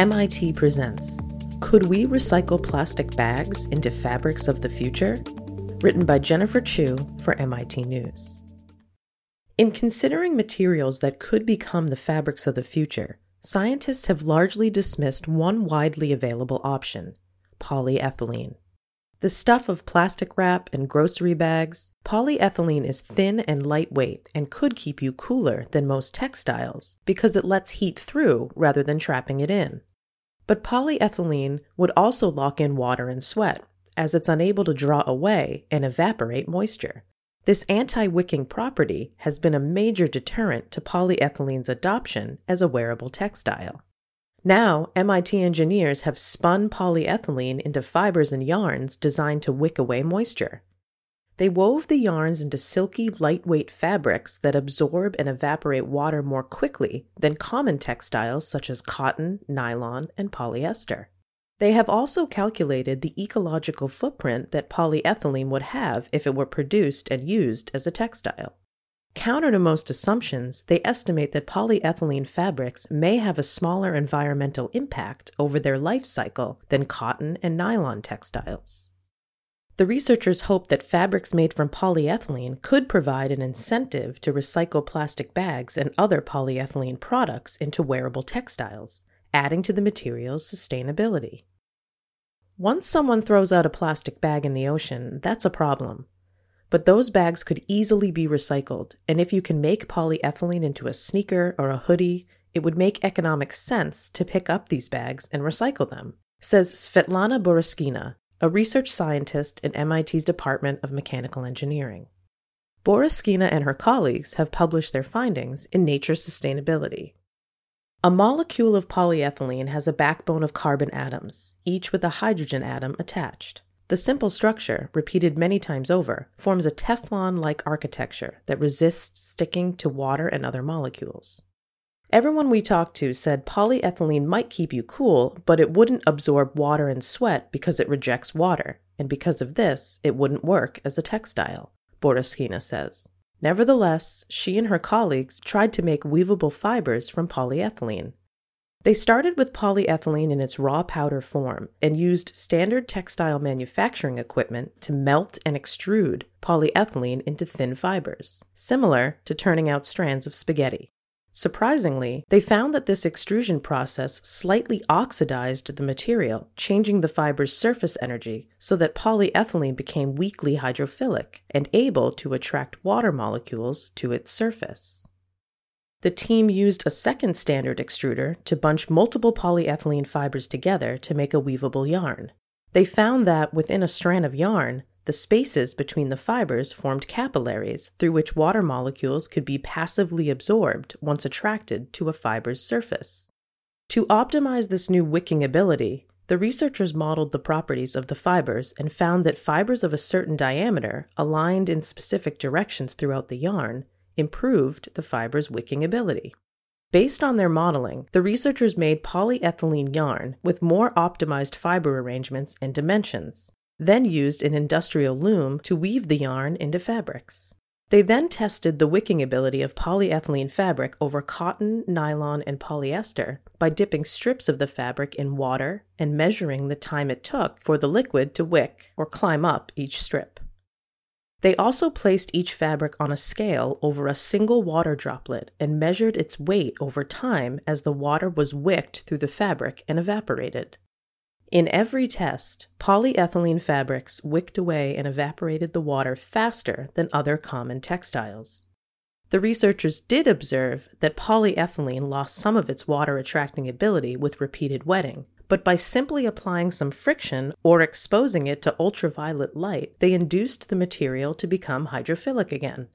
MIT presents Could We Recycle Plastic Bags into Fabrics of the Future? Written by Jennifer Chu for MIT News. In considering materials that could become the fabrics of the future, scientists have largely dismissed one widely available option polyethylene. The stuff of plastic wrap and grocery bags, polyethylene is thin and lightweight and could keep you cooler than most textiles because it lets heat through rather than trapping it in. But polyethylene would also lock in water and sweat, as it's unable to draw away and evaporate moisture. This anti wicking property has been a major deterrent to polyethylene's adoption as a wearable textile. Now, MIT engineers have spun polyethylene into fibers and yarns designed to wick away moisture. They wove the yarns into silky, lightweight fabrics that absorb and evaporate water more quickly than common textiles such as cotton, nylon, and polyester. They have also calculated the ecological footprint that polyethylene would have if it were produced and used as a textile. Counter to most assumptions, they estimate that polyethylene fabrics may have a smaller environmental impact over their life cycle than cotton and nylon textiles. The researchers hope that fabrics made from polyethylene could provide an incentive to recycle plastic bags and other polyethylene products into wearable textiles, adding to the material's sustainability. Once someone throws out a plastic bag in the ocean, that's a problem. But those bags could easily be recycled, and if you can make polyethylene into a sneaker or a hoodie, it would make economic sense to pick up these bags and recycle them, says Svetlana Boriskina, a research scientist in MIT's Department of Mechanical Engineering. Boriskina and her colleagues have published their findings in Nature Sustainability. A molecule of polyethylene has a backbone of carbon atoms, each with a hydrogen atom attached. The simple structure, repeated many times over, forms a Teflon like architecture that resists sticking to water and other molecules. Everyone we talked to said polyethylene might keep you cool, but it wouldn't absorb water and sweat because it rejects water, and because of this, it wouldn't work as a textile, Boriskina says. Nevertheless, she and her colleagues tried to make weavable fibers from polyethylene, they started with polyethylene in its raw powder form and used standard textile manufacturing equipment to melt and extrude polyethylene into thin fibers, similar to turning out strands of spaghetti. Surprisingly, they found that this extrusion process slightly oxidized the material, changing the fiber's surface energy so that polyethylene became weakly hydrophilic and able to attract water molecules to its surface. The team used a second standard extruder to bunch multiple polyethylene fibers together to make a weavable yarn. They found that within a strand of yarn, the spaces between the fibers formed capillaries through which water molecules could be passively absorbed once attracted to a fiber's surface. To optimize this new wicking ability, the researchers modeled the properties of the fibers and found that fibers of a certain diameter, aligned in specific directions throughout the yarn, improved the fiber's wicking ability. Based on their modeling, the researchers made polyethylene yarn with more optimized fiber arrangements and dimensions, then used an industrial loom to weave the yarn into fabrics. They then tested the wicking ability of polyethylene fabric over cotton, nylon, and polyester by dipping strips of the fabric in water and measuring the time it took for the liquid to wick or climb up each strip. They also placed each fabric on a scale over a single water droplet and measured its weight over time as the water was wicked through the fabric and evaporated. In every test, polyethylene fabrics wicked away and evaporated the water faster than other common textiles. The researchers did observe that polyethylene lost some of its water attracting ability with repeated wetting, but by simply applying some friction or exposing it to ultraviolet light, they induced the material to become hydrophilic again.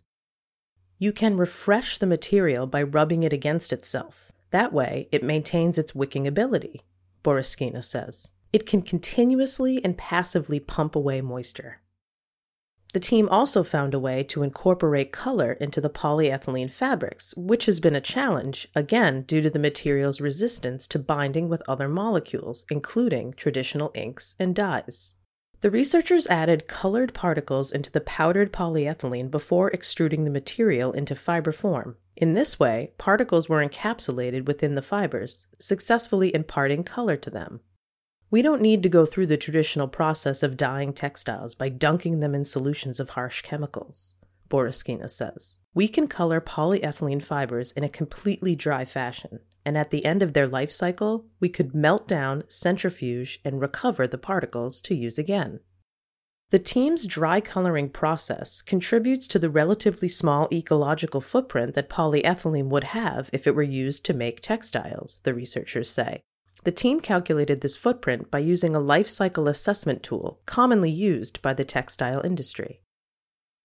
You can refresh the material by rubbing it against itself. That way, it maintains its wicking ability, Boriskina says. It can continuously and passively pump away moisture. The team also found a way to incorporate color into the polyethylene fabrics, which has been a challenge, again, due to the material's resistance to binding with other molecules, including traditional inks and dyes. The researchers added colored particles into the powdered polyethylene before extruding the material into fiber form. In this way, particles were encapsulated within the fibers, successfully imparting color to them. We don't need to go through the traditional process of dyeing textiles by dunking them in solutions of harsh chemicals, Boriskina says. We can color polyethylene fibers in a completely dry fashion, and at the end of their life cycle, we could melt down, centrifuge, and recover the particles to use again. The team's dry coloring process contributes to the relatively small ecological footprint that polyethylene would have if it were used to make textiles, the researchers say. The team calculated this footprint by using a life cycle assessment tool commonly used by the textile industry.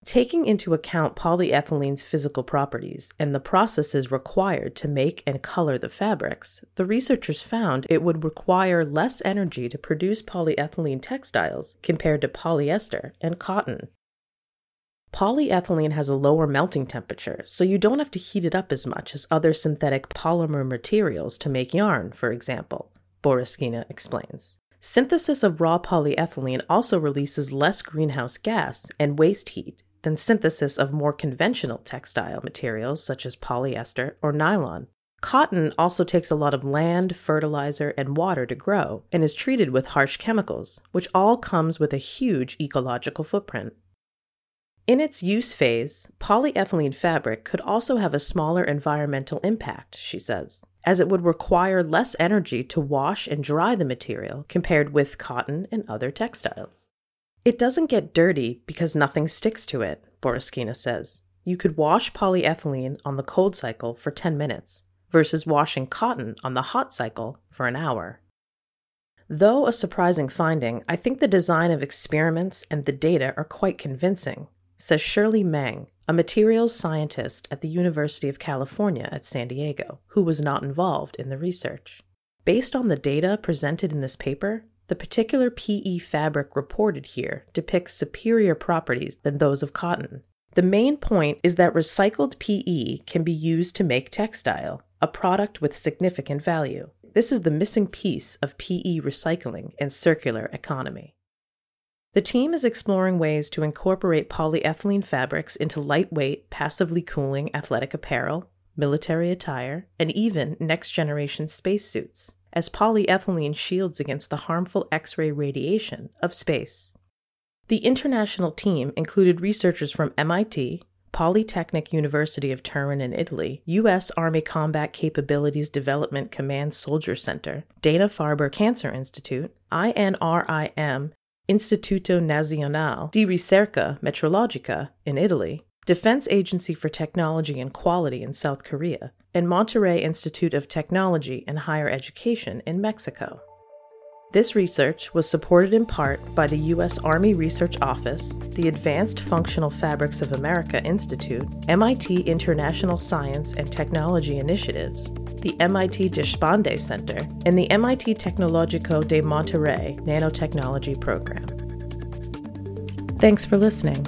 Taking into account polyethylene's physical properties and the processes required to make and color the fabrics, the researchers found it would require less energy to produce polyethylene textiles compared to polyester and cotton. Polyethylene has a lower melting temperature, so you don't have to heat it up as much as other synthetic polymer materials to make yarn, for example, Boriskina explains. Synthesis of raw polyethylene also releases less greenhouse gas and waste heat than synthesis of more conventional textile materials such as polyester or nylon. Cotton also takes a lot of land, fertilizer, and water to grow and is treated with harsh chemicals, which all comes with a huge ecological footprint. In its use phase, polyethylene fabric could also have a smaller environmental impact, she says, as it would require less energy to wash and dry the material compared with cotton and other textiles. It doesn't get dirty because nothing sticks to it, Boriskina says. You could wash polyethylene on the cold cycle for 10 minutes versus washing cotton on the hot cycle for an hour. Though a surprising finding, I think the design of experiments and the data are quite convincing, says Shirley Meng, a materials scientist at the University of California at San Diego, who was not involved in the research. Based on the data presented in this paper, the particular PE fabric reported here depicts superior properties than those of cotton. The main point is that recycled PE can be used to make textile, a product with significant value. This is the missing piece of PE recycling and circular economy. The team is exploring ways to incorporate polyethylene fabrics into lightweight, passively cooling athletic apparel, military attire, and even next generation spacesuits as polyethylene shields against the harmful X ray radiation of space. The international team included researchers from MIT, Polytechnic University of Turin in Italy, U.S. Army Combat Capabilities Development Command Soldier Center, Dana Farber Cancer Institute, INRIM, Istituto Nazionale di Ricerca Metrologica in Italy, Defense Agency for Technology and Quality in South Korea, and Monterrey Institute of Technology and Higher Education in Mexico. This research was supported in part by the U.S. Army Research Office, the Advanced Functional Fabrics of America Institute, MIT International Science and Technology Initiatives, the MIT Deshpande Center, and the MIT Tecnológico de Monterrey Nanotechnology Program. Thanks for listening.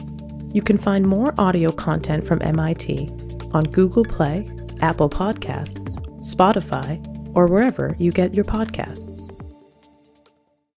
You can find more audio content from MIT on Google Play, Apple Podcasts, Spotify, or wherever you get your podcasts.